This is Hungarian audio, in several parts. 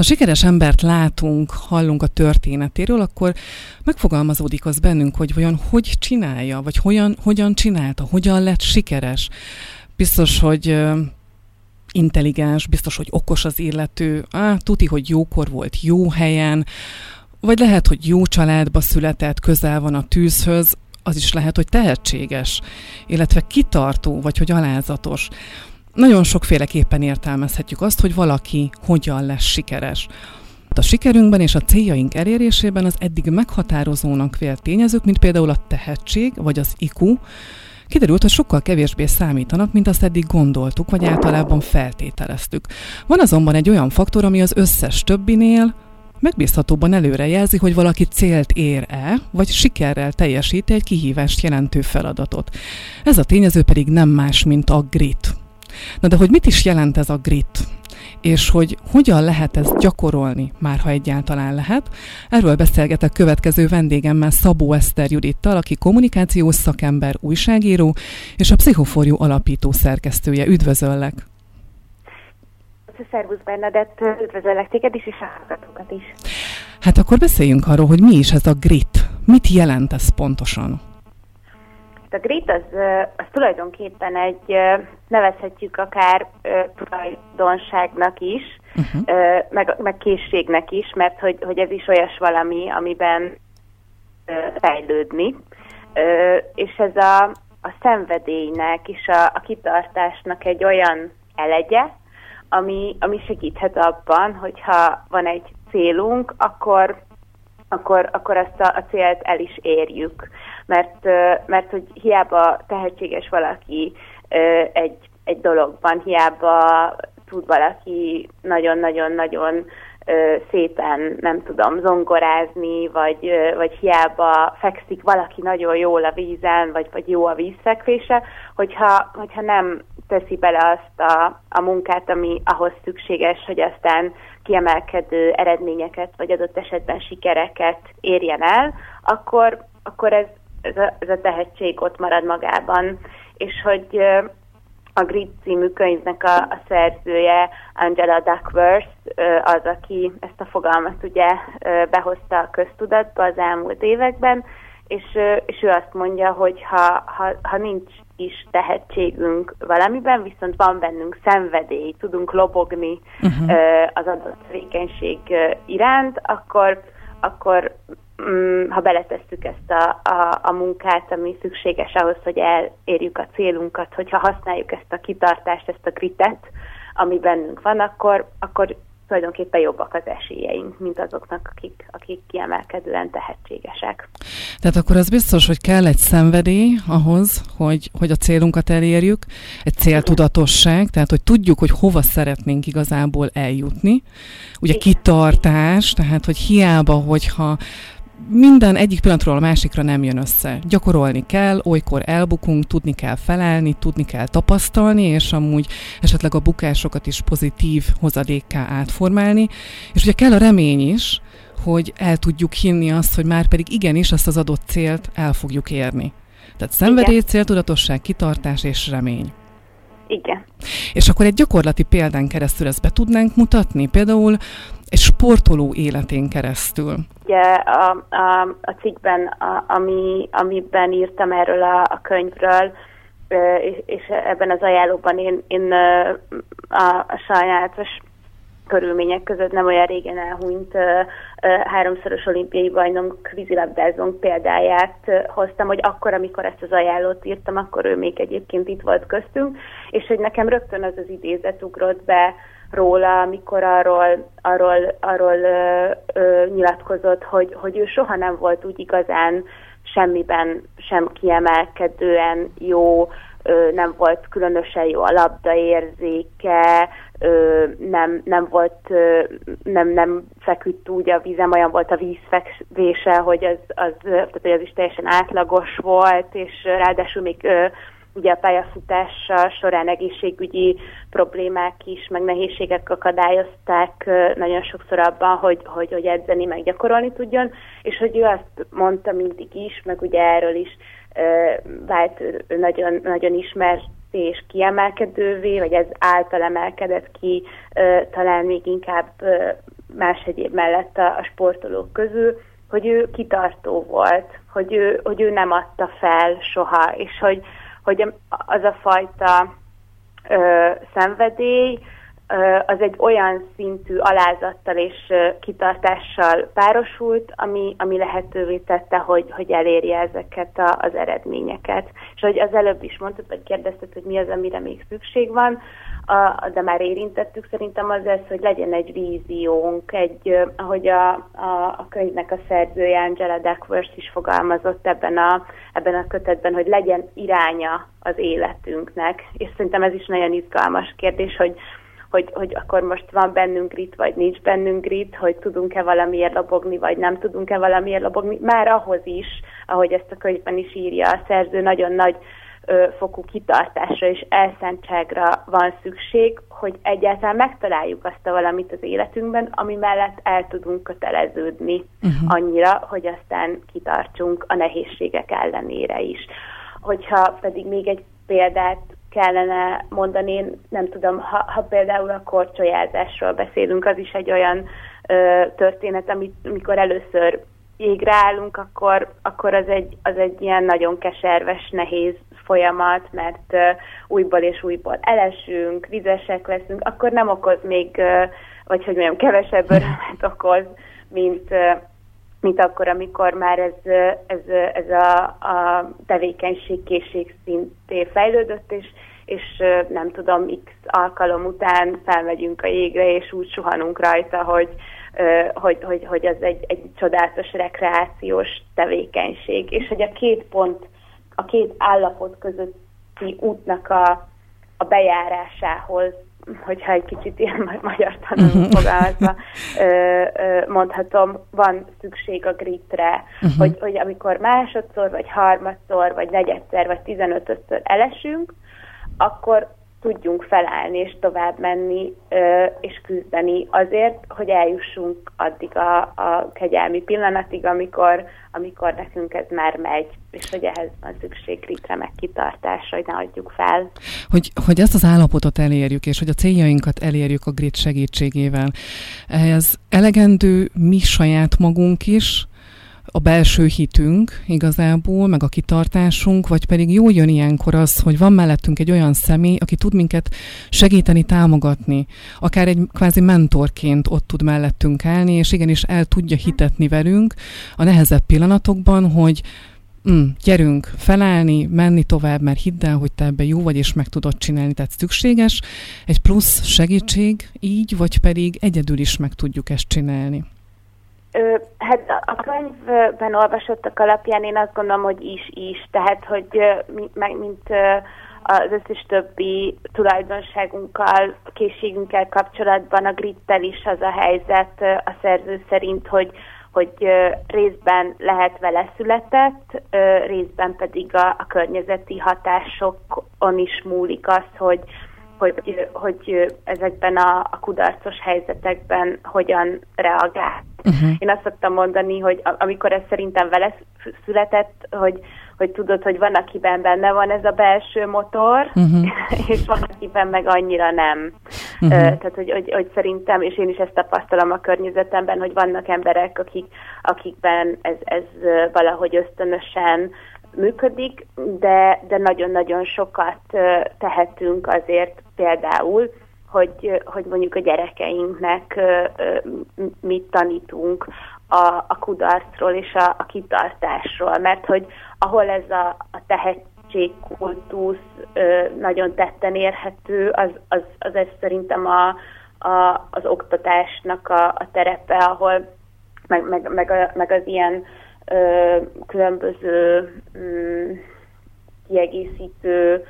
Ha sikeres embert látunk, hallunk a történetéről, akkor megfogalmazódik az bennünk, hogy vajon hogy csinálja, vagy hogyan, hogyan csinálta, hogyan lett sikeres. Biztos, hogy intelligens, biztos, hogy okos az illető, á, tuti, hogy jókor volt jó helyen, vagy lehet, hogy jó családba született, közel van a tűzhöz, az is lehet, hogy tehetséges, illetve kitartó, vagy hogy alázatos. Nagyon sokféleképpen értelmezhetjük azt, hogy valaki hogyan lesz sikeres. A sikerünkben és a céljaink elérésében az eddig meghatározónak vélt tényezők, mint például a tehetség vagy az IQ, kiderült, hogy sokkal kevésbé számítanak, mint azt eddig gondoltuk, vagy általában feltételeztük. Van azonban egy olyan faktor, ami az összes többinél megbízhatóban előrejelzi, hogy valaki célt ér-e, vagy sikerrel teljesít egy kihívást jelentő feladatot. Ez a tényező pedig nem más, mint a grit. Na de hogy mit is jelent ez a grit? és hogy hogyan lehet ezt gyakorolni, már ha egyáltalán lehet. Erről beszélgetek következő vendégemmel Szabó Eszter Judittal, aki kommunikációs szakember, újságíró, és a Pszichoforjú alapító szerkesztője. Üdvözöllek! Szervusz Bernadett, üdvözöllek téged is, és a hallgatókat is. Hát akkor beszéljünk arról, hogy mi is ez a grit. Mit jelent ez pontosan? A grit az, az tulajdonképpen egy, nevezhetjük akár tulajdonságnak is, uh-huh. meg, meg készségnek is, mert hogy, hogy ez is olyas valami, amiben fejlődni. És ez a, a szenvedélynek és a, a kitartásnak egy olyan elegye, ami, ami segíthet abban, hogyha van egy célunk, akkor, akkor, akkor azt a, a célt el is érjük. Mert, mert hogy hiába tehetséges valaki egy, egy dologban, hiába tud valaki nagyon-nagyon-nagyon szépen, nem tudom, zongorázni, vagy, vagy hiába fekszik valaki nagyon jól a vízen, vagy, vagy jó a vízfekvése, hogyha, hogyha nem teszi bele azt a, a munkát, ami ahhoz szükséges, hogy aztán kiemelkedő eredményeket, vagy adott esetben sikereket érjen el, akkor, akkor ez, ez, a, ez a tehetség ott marad magában. És hogy a Grid című könyvnek a, a szerzője, Angela Duckworth, az, aki ezt a fogalmat ugye behozta a köztudatba az elmúlt években, és, és ő azt mondja, hogy ha, ha, ha nincs is tehetségünk valamiben, viszont van bennünk szenvedély, tudunk lobogni uh-huh. az adott tevékenység iránt, akkor, akkor ha beletesszük ezt a, a, a munkát, ami szükséges ahhoz, hogy elérjük a célunkat, hogyha használjuk ezt a kitartást, ezt a kritet, ami bennünk van, akkor, akkor tulajdonképpen jobbak az esélyeink, mint azoknak, akik, akik kiemelkedően tehetségesek. Tehát akkor az biztos, hogy kell egy szenvedély ahhoz, hogy, hogy a célunkat elérjük, egy céltudatosság, tehát hogy tudjuk, hogy hova szeretnénk igazából eljutni. Ugye kitartás, tehát hogy hiába, hogyha minden egyik pillanatról a másikra nem jön össze. Gyakorolni kell, olykor elbukunk, tudni kell felelni, tudni kell tapasztalni, és amúgy esetleg a bukásokat is pozitív hozadékká átformálni. És ugye kell a remény is, hogy el tudjuk hinni azt, hogy már pedig igenis azt az adott célt el fogjuk érni. Tehát szenvedély, céltudatosság, kitartás és remény. Igen. És akkor egy gyakorlati példán keresztül ezt be tudnánk mutatni? Például egy sportoló életén keresztül. Ugye a, a, a cikkben, a, ami, amiben írtam erről a, a könyvről, és, ebben az ajánlóban én, én a, a sajnálatos körülmények között nem olyan régen elhunyt háromszoros olimpiai bajnok vízilabdázónk példáját hoztam, hogy akkor, amikor ezt az ajánlót írtam, akkor ő még egyébként itt volt köztünk, és hogy nekem rögtön az az idézet ugrott be róla, amikor arról, arról, arról ö, ö, nyilatkozott, hogy, hogy ő soha nem volt úgy igazán semmiben sem kiemelkedően jó, ö, nem volt különösen jó a labdaérzéke, ö, nem, nem volt, ö, nem, nem feküdt úgy a vízem, olyan volt a vízfekvése, hogy az, az, tehát, hogy az is teljesen átlagos volt, és ráadásul még ö, ugye a pályafutása során egészségügyi problémák is, meg nehézségek akadályozták nagyon sokszor abban, hogy, hogy, hogy edzeni, meg gyakorolni tudjon, és hogy ő azt mondta mindig is, meg ugye erről is vált nagyon, nagyon ismert és kiemelkedővé, vagy ez által emelkedett ki, talán még inkább más egyéb mellett a, a sportolók közül, hogy ő kitartó volt, hogy ő, hogy ő nem adta fel soha, és hogy, hogy az a fajta ö, szenvedély, az egy olyan szintű alázattal és kitartással párosult, ami, ami lehetővé tette, hogy, hogy elérje ezeket a, az eredményeket. És hogy az előbb is mondtad, vagy kérdezted, hogy mi az, amire még szükség van, a, de már érintettük szerintem az ez, hogy legyen egy víziónk, egy, ahogy a, a, a könyvnek a szerzője Angela Duckworth is fogalmazott ebben a, ebben a kötetben, hogy legyen iránya az életünknek. És szerintem ez is nagyon izgalmas kérdés, hogy hogy, hogy akkor most van bennünk grit, vagy nincs bennünk grit, hogy tudunk-e valamiért lobogni, vagy nem tudunk-e valamiért lobogni. Már ahhoz is, ahogy ezt a könyvben is írja a szerző, nagyon nagy ö, fokú kitartásra és elszántságra van szükség, hogy egyáltalán megtaláljuk azt a valamit az életünkben, ami mellett el tudunk köteleződni uh-huh. annyira, hogy aztán kitartsunk a nehézségek ellenére is. Hogyha pedig még egy példát kellene mondani, én nem tudom, ha, ha például a korcsolyázásról beszélünk, az is egy olyan ö, történet, amit, amikor először égre állunk, akkor, akkor az, egy, az egy ilyen nagyon keserves, nehéz folyamat, mert uh, újból és újból elesünk, vizesek leszünk, akkor nem okoz még, uh, vagy hogy mondjam, kevesebb örömet okoz, mint, mint akkor, amikor már ez, ez, ez a, a tevékenység készség szinté fejlődött, és, és nem tudom, x alkalom után felmegyünk a jégre, és úgy suhanunk rajta, hogy, hogy, hogy, hogy ez egy, egy csodálatos rekreációs tevékenység, és hogy a két pont, a két állapot közötti útnak a, a bejárásához hogyha egy kicsit ilyen magyar tanuló mhm. fogalmazva mondhatom, van szükség a gritre, uh-huh. hogy, hogy amikor másodszor, vagy harmadszor, vagy negyedszer, vagy tizenötöször elesünk, akkor tudjunk felállni és tovább menni és küzdeni azért, hogy eljussunk addig a, a kegyelmi pillanatig, amikor, amikor nekünk ez már megy, és hogy ehhez van szükség ritre meg kitartásra, hogy ne adjuk fel. Hogy, hogy ezt az állapotot elérjük, és hogy a céljainkat elérjük a grit segítségével, ehhez elegendő mi saját magunk is, a belső hitünk igazából, meg a kitartásunk, vagy pedig jó jön ilyenkor az, hogy van mellettünk egy olyan személy, aki tud minket segíteni, támogatni, akár egy kvázi mentorként ott tud mellettünk állni, és igenis el tudja hitetni velünk a nehezebb pillanatokban, hogy mm, gyerünk felállni, menni tovább, mert hidd el, hogy te ebben jó vagy, és meg tudod csinálni, tehát szükséges egy plusz segítség így, vagy pedig egyedül is meg tudjuk ezt csinálni. Hát a könyvben olvasottak alapján én azt gondolom, hogy is-is, tehát hogy meg, mint az összes többi tulajdonságunkkal, készségünkkel kapcsolatban a grittel is az a helyzet a szerző szerint, hogy hogy részben lehet vele született, részben pedig a, a környezeti hatásokon is múlik az, hogy, hogy, hogy ezekben a, a kudarcos helyzetekben hogyan reagál. Uh-huh. Én azt szoktam mondani, hogy amikor ez szerintem vele született, hogy, hogy tudod, hogy van, akiben benne van ez a belső motor, uh-huh. és van, akiben meg annyira nem. Uh-huh. Tehát, hogy, hogy, hogy szerintem, és én is ezt tapasztalom a környezetemben, hogy vannak emberek, akik, akikben ez, ez valahogy ösztönösen működik, de, de nagyon-nagyon sokat tehetünk azért például, hogy, hogy mondjuk a gyerekeinknek mit tanítunk a, a kudarcról és a, a kitartásról, mert hogy ahol ez a, a tehetségkultusz nagyon tetten érhető, az, az, az ez szerintem a, a, az oktatásnak a, a terepe, ahol meg, meg, meg, a, meg az ilyen ö, különböző mm, kiegészítő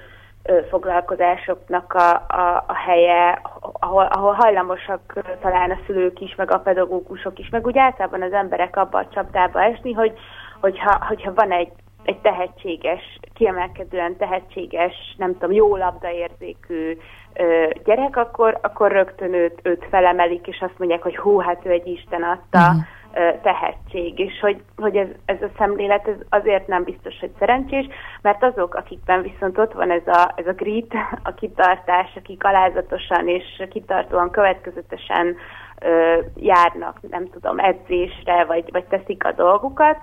foglalkozásoknak a, a, a helye, ahol, ahol hajlamosak talán a szülők is, meg a pedagógusok is, meg úgy általában az emberek abba a csapdába esni, hogy, hogyha, hogyha van egy, egy tehetséges, kiemelkedően tehetséges, nem tudom, jó labdaérzékű ö, gyerek, akkor, akkor rögtön őt, őt felemelik, és azt mondják, hogy hú, hát ő egy Isten adta, mm tehetség, és hogy, hogy ez, ez a szemlélet ez azért nem biztos, hogy szerencsés, mert azok, akikben viszont ott van ez a, ez a grit, a kitartás, akik alázatosan és kitartóan, következetesen ö, járnak, nem tudom, edzésre, vagy, vagy teszik a dolgukat,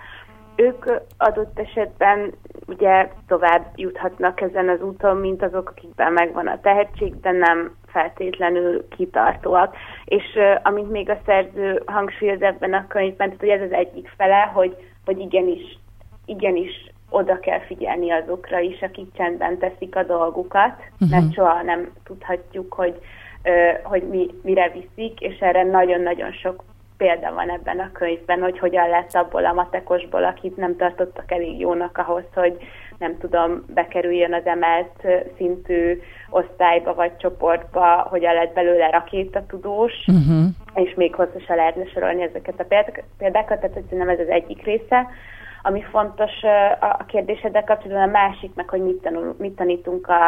ők adott esetben ugye tovább juthatnak ezen az úton, mint azok, akikben megvan a tehetség, de nem feltétlenül kitartóak. És amint még a szerző hangsúlyoz ebben a könyvben, tehát hogy ez az egyik fele, hogy, hogy igenis, igenis oda kell figyelni azokra is, akik csendben teszik a dolgukat, uh-huh. mert soha nem tudhatjuk, hogy, hogy mi, mire viszik, és erre nagyon-nagyon sok példa van ebben a könyvben, hogy hogyan lett abból a matekosból, akit nem tartottak elég jónak ahhoz, hogy nem tudom, bekerüljön az emelt szintű osztályba vagy csoportba, hogyan lett belőle rakétatudós, uh-huh. és még hosszasan lehetne sorolni ezeket a példákat, tehát nem ez az egyik része. Ami fontos a kérdéseddel kapcsolatban, a másik meg, hogy mit, tanul, mit tanítunk a,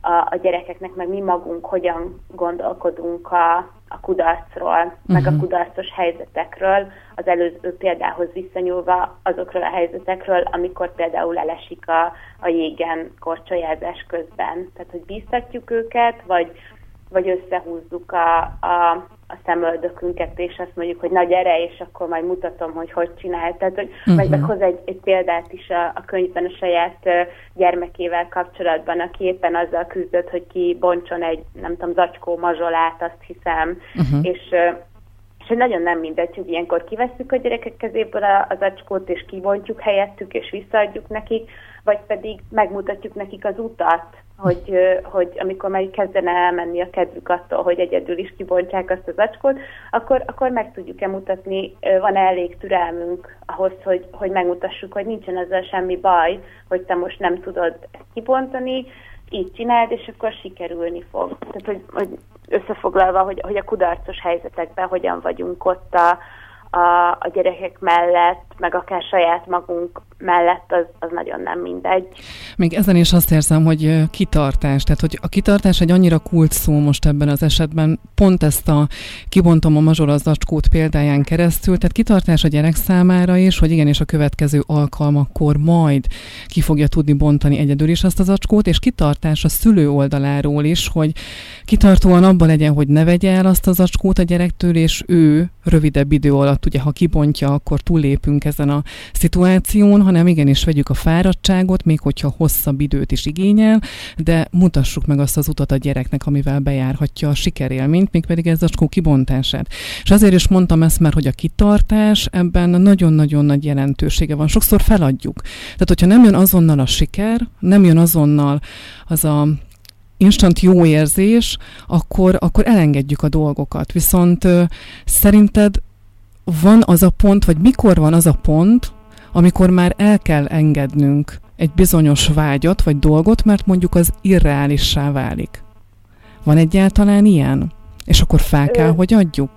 a, a gyerekeknek, meg mi magunk hogyan gondolkodunk a, a kudarcról, uh-huh. meg a mhm. kudarcos helyzetekről, az előző példához visszanyúlva azokról a helyzetekről, amikor például elesik a, a jégen korcsolyázás közben. Tehát, hogy bíztatjuk őket, vagy, vagy összehúzzuk a, a, a szemöldökünket, és azt mondjuk, hogy nagy gyere, és akkor majd mutatom, hogy hogy csinál. Tehát, hogy uh-huh. meg meghoz egy, egy példát is a, a könyvben a saját uh, gyermekével kapcsolatban, aki éppen azzal küzdött, hogy ki bontson egy, nem tudom, zacskó mazsolát, azt hiszem, uh-huh. és uh, és nagyon nem mindegy, hogy ilyenkor kivesszük a gyerekek kezéből az acskót, és kibontjuk helyettük, és visszaadjuk nekik, vagy pedig megmutatjuk nekik az utat, hogy, hogy amikor már kezdene elmenni a kedvük attól, hogy egyedül is kibontják azt az acskót, akkor, akkor meg tudjuk-e mutatni, van -e elég türelmünk ahhoz, hogy, hogy megmutassuk, hogy nincsen ezzel semmi baj, hogy te most nem tudod kibontani, így csináld, és akkor sikerülni fog. Tehát, hogy, hogy összefoglalva, hogy, hogy a kudarcos helyzetekben hogyan vagyunk ott a, a, a gyerekek mellett, meg akár saját magunk mellett, az, az nagyon nem mindegy. Még ezen is azt érzem, hogy kitartás, tehát hogy a kitartás egy annyira kult szó most ebben az esetben, pont ezt a kibontom a mazsorazacskót példáján keresztül, tehát kitartás a gyerek számára is, hogy igenis a következő alkalmakkor majd ki fogja tudni bontani egyedül is azt az acskót, és kitartás a szülő oldaláról is, hogy kitartóan abban legyen, hogy ne vegye el azt az acskót a gyerektől, és ő rövidebb idő alatt, ugye ha kibontja, akkor túllépünk ezen a szituáción, hanem igenis vegyük a fáradtságot, még hogyha hosszabb időt is igényel, de mutassuk meg azt az utat a gyereknek, amivel bejárhatja a sikerélményt, mégpedig ez a skó kibontását. És azért is mondtam ezt, mert hogy a kitartás ebben nagyon-nagyon nagy jelentősége van. Sokszor feladjuk. Tehát, hogyha nem jön azonnal a siker, nem jön azonnal az a instant jó érzés, akkor, akkor elengedjük a dolgokat. Viszont ö, szerinted van az a pont, vagy mikor van az a pont, amikor már el kell engednünk egy bizonyos vágyat vagy dolgot, mert mondjuk az irreálissá válik. Van egyáltalán ilyen? És akkor fel kell, hogy adjuk?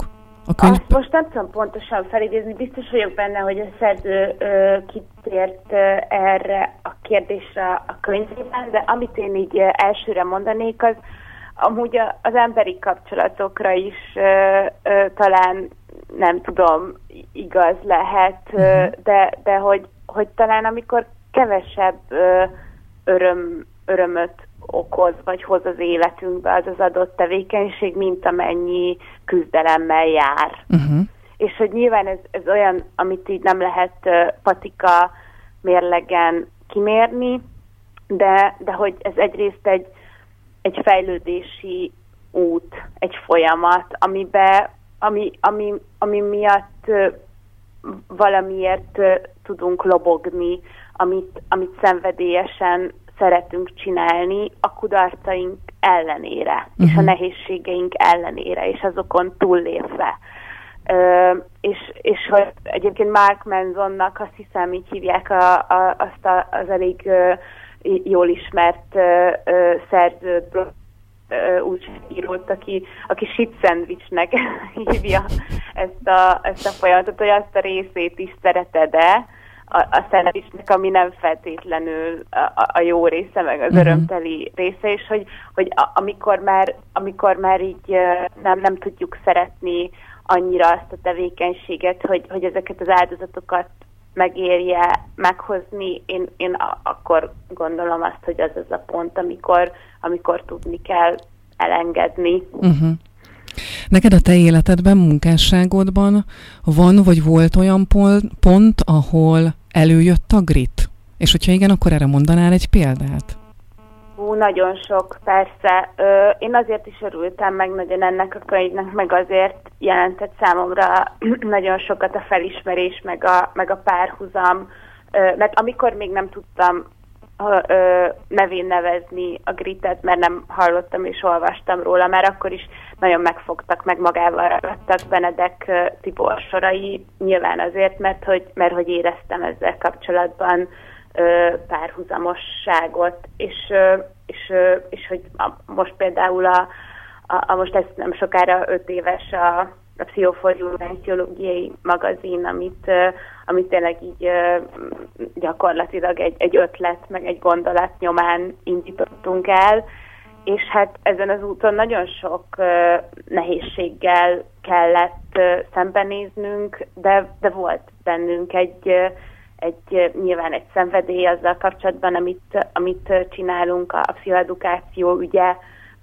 A könyv... Azt most nem tudom pontosan felidézni, biztos vagyok benne, hogy a szerző ö, kitért ö, erre a kérdésre a könyvében, de amit én így elsőre mondanék, az amúgy az emberi kapcsolatokra is ö, ö, talán nem tudom, igaz lehet, uh-huh. de, de hogy, hogy talán amikor kevesebb öröm, örömöt okoz, vagy hoz az életünkbe az az adott tevékenység, mint amennyi küzdelemmel jár. Uh-huh. És hogy nyilván ez, ez olyan, amit így nem lehet uh, patika mérlegen kimérni, de, de hogy ez egyrészt egy, egy fejlődési út, egy folyamat, amiben ami, ami, ami miatt valamiért tudunk lobogni, amit, amit szenvedélyesen szeretünk csinálni a kudarcaink ellenére, uh-huh. és a mhm. nehézségeink ellenére, és azokon túllépve. Ö, és, és hogy egyébként Mark Menzonnak azt hiszem, így hívják a, a, azt a, az elég ö, jól ismert szerzőt, újságírót, aki, aki shit sandwichnek hívja ezt a, ezt a folyamatot, hogy azt a részét is szereted-e a, a szendvicsnek, ami nem feltétlenül a, a jó része, meg az uh-huh. örömteli része, és hogy, hogy a, amikor, már, amikor már így nem, nem tudjuk szeretni annyira azt a tevékenységet, hogy, hogy ezeket az áldozatokat megérje meghozni, én, én akkor gondolom azt, hogy az az a pont, amikor, amikor tudni kell elengedni. Uh-huh. Neked a te életedben, munkásságodban van vagy volt olyan pont, ahol előjött a grit? És hogyha igen, akkor erre mondanál egy példát? Hú, nagyon sok, persze. Ö, én azért is örültem meg nagyon ennek a könyvnek, meg azért jelentett számomra nagyon sokat a felismerés, meg a, meg a párhuzam, ö, mert amikor még nem tudtam ö, nevén nevezni a gritet, mert nem hallottam és olvastam róla, mert akkor is nagyon megfogtak, meg magával ragadtak Benedek Tibor sorai, nyilván azért, mert hogy, mert hogy éreztem ezzel kapcsolatban párhuzamosságot, és, és, és hogy most például a, a, a most ez nem sokára öt éves a, a pszichoforjulógiai magazin, amit, amit tényleg így gyakorlatilag egy, egy ötlet, meg egy gondolat nyomán indítottunk el, és hát ezen az úton nagyon sok nehézséggel kellett szembenéznünk, de, de volt bennünk egy, egy nyilván egy szenvedély azzal kapcsolatban, amit, amit csinálunk, a, a pszichoedukáció ügye,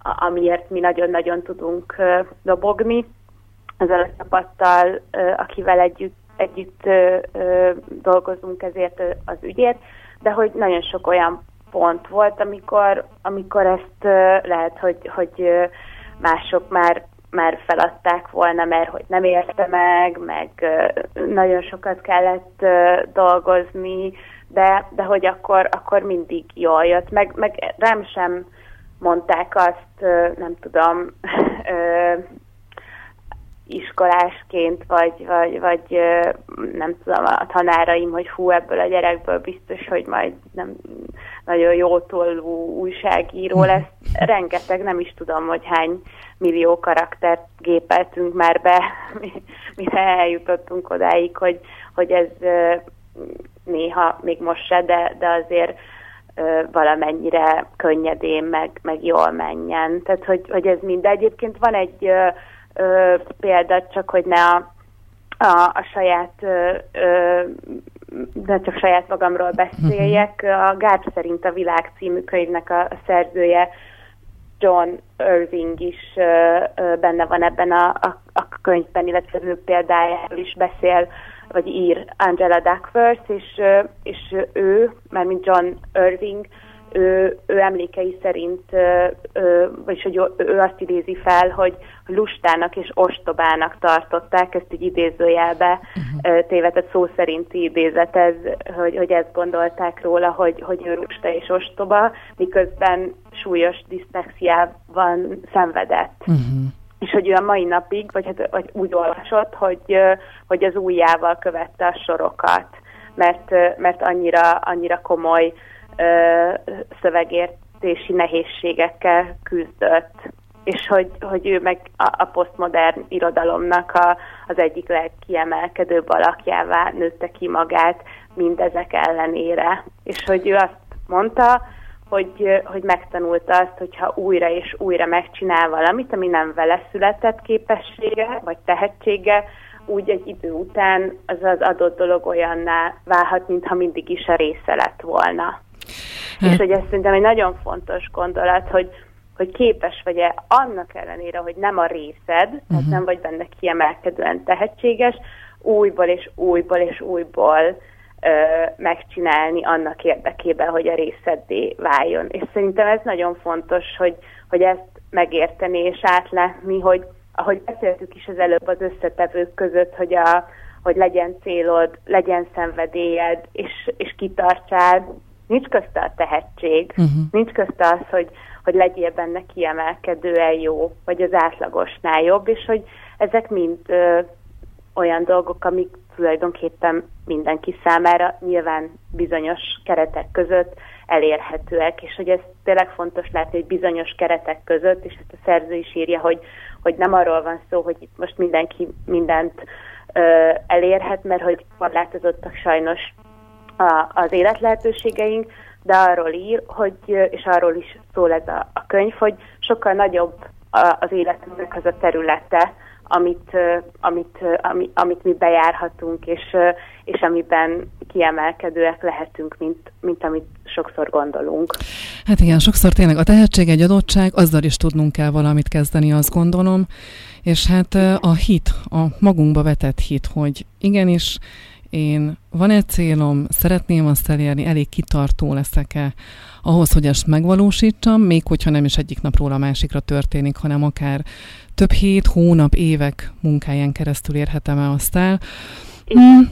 amiért mi nagyon-nagyon tudunk dobogni. Ezzel a csapattal, akivel együtt, együtt dolgozunk ezért az ügyért, de hogy nagyon sok olyan pont volt, amikor, amikor ezt lehet, hogy, hogy mások már már feladták volna, mert hogy nem érte meg, meg nagyon sokat kellett dolgozni, de, de hogy akkor, akkor mindig jól jött. Meg, meg rám sem mondták azt, nem tudom, iskolásként, vagy, vagy, vagy nem tudom, a tanáraim, hogy hú, ebből a gyerekből biztos, hogy majd nem nagyon jó tollú újságíró mhm. lesz. Rengeteg, nem is tudom, hogy hány millió karaktert gépeltünk már be, mire eljutottunk odáig, hogy, hogy ez néha még most se, de, de azért valamennyire könnyedén, meg, meg jól menjen. Tehát, hogy, hogy ez mind. Egyébként van egy ö, példa, csak hogy ne a, a, a saját, ö, ö, de csak saját magamról beszéljek. A Gárd szerint a világ című könyvnek a, a szerzője John Irving is ö, ö, benne van ebben a, a, a könyvben, illetve ő példájáról is beszél, vagy ír Angela Duckworth, és, és ő, már mint John Irving, ő, ő emlékei szerint, vagyis hogy ő azt idézi fel, hogy lustának és ostobának tartották, ezt egy idézőjelbe uh-huh. tévetett szó szerinti idézet, ez, hogy, hogy ezt gondolták róla, hogy, hogy ő lusta és ostoba, miközben súlyos diszlexiában szenvedett. Uh-huh. És hogy ő a mai napig, vagy, hát, vagy úgy olvasott, hogy, hogy az ujjával követte a sorokat, mert, mert annyira, annyira komoly szövegértési nehézségekkel küzdött, és hogy, hogy ő meg a, a posztmodern irodalomnak a, az egyik legkiemelkedőbb alakjává nőtte ki magát mindezek ellenére. És hogy ő azt mondta, hogy, hogy megtanulta azt, hogyha újra és újra megcsinál valamit, ami nem vele született képessége vagy tehetsége, úgy egy idő után az az adott dolog olyanná válhat, mintha mindig is a része lett volna. Hát. És hogy ez szerintem egy nagyon fontos gondolat, hogy, hogy képes vagy-e annak ellenére, hogy nem a részed, uh-huh. tehát mhm. nem vagy benne kiemelkedően tehetséges, újból és újból és újból ö, megcsinálni annak érdekében, hogy a részeddé váljon. És szerintem ez nagyon fontos, hogy, hogy ezt megérteni és átlátni, hogy ahogy beszéltük is az előbb az összetevők között, hogy, a, hogy legyen célod, legyen szenvedélyed, és, és kitartsál, nincs közte a tehetség, uh-huh. nincs közte az, hogy, hogy legyél benne kiemelkedően jó, vagy az átlagosnál jobb, és hogy ezek mind ö, olyan dolgok, amik tulajdonképpen mindenki számára nyilván bizonyos keretek között elérhetőek, és hogy ez tényleg fontos látni, hogy bizonyos keretek között, és ezt a szerző is írja, hogy, hogy nem arról van szó, hogy itt most mindenki mindent ö, elérhet, mert hogy korlátozottak sajnos a, az életlehetőségeink, de arról ír, hogy, és arról is szól ez a, a könyv, hogy sokkal nagyobb az életünknek az a területe, amit, amit, amit, amit mi bejárhatunk, és, és amiben kiemelkedőek lehetünk, mint, mint amit sokszor gondolunk. Hát igen, sokszor tényleg a tehetség egy adottság, azzal is tudnunk kell valamit kezdeni, azt gondolom. És hát a hit, a magunkba vetett hit, hogy igenis én van egy célom, szeretném azt elérni, elég kitartó leszek-e ahhoz, hogy ezt megvalósítsam, még hogyha nem is egyik napról a másikra történik, hanem akár több hét, hónap, évek munkáján keresztül érhetem el azt el. Hmm,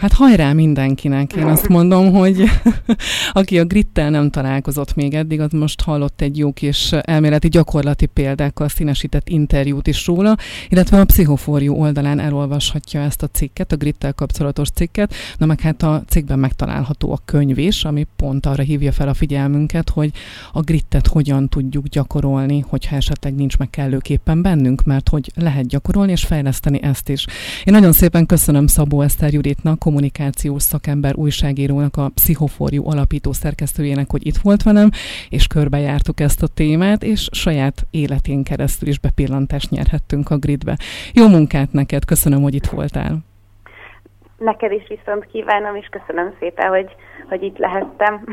Hát hajrá mindenkinek, én azt mondom, hogy aki a grittel nem találkozott még eddig, az most hallott egy jó kis elméleti gyakorlati példákkal színesített interjút is róla, illetve a Pszichoforjú oldalán elolvashatja ezt a cikket, a grittel kapcsolatos cikket, na meg hát a cikkben megtalálható a könyv is, ami pont arra hívja fel a figyelmünket, hogy a grittet hogyan tudjuk gyakorolni, hogyha esetleg nincs meg kellőképpen bennünk, mert hogy lehet gyakorolni és fejleszteni ezt is. Én nagyon szépen köszönöm Szabó Eszter Juditnak, kommunikációs szakember újságírónak, a Pszichoforjú alapító szerkesztőjének, hogy itt volt velem, és körbejártuk ezt a témát, és saját életén keresztül is bepillantást nyerhettünk a gridbe. Jó munkát neked, köszönöm, hogy itt voltál. Neked is viszont kívánom, és köszönöm szépen, hogy, hogy itt lehettem.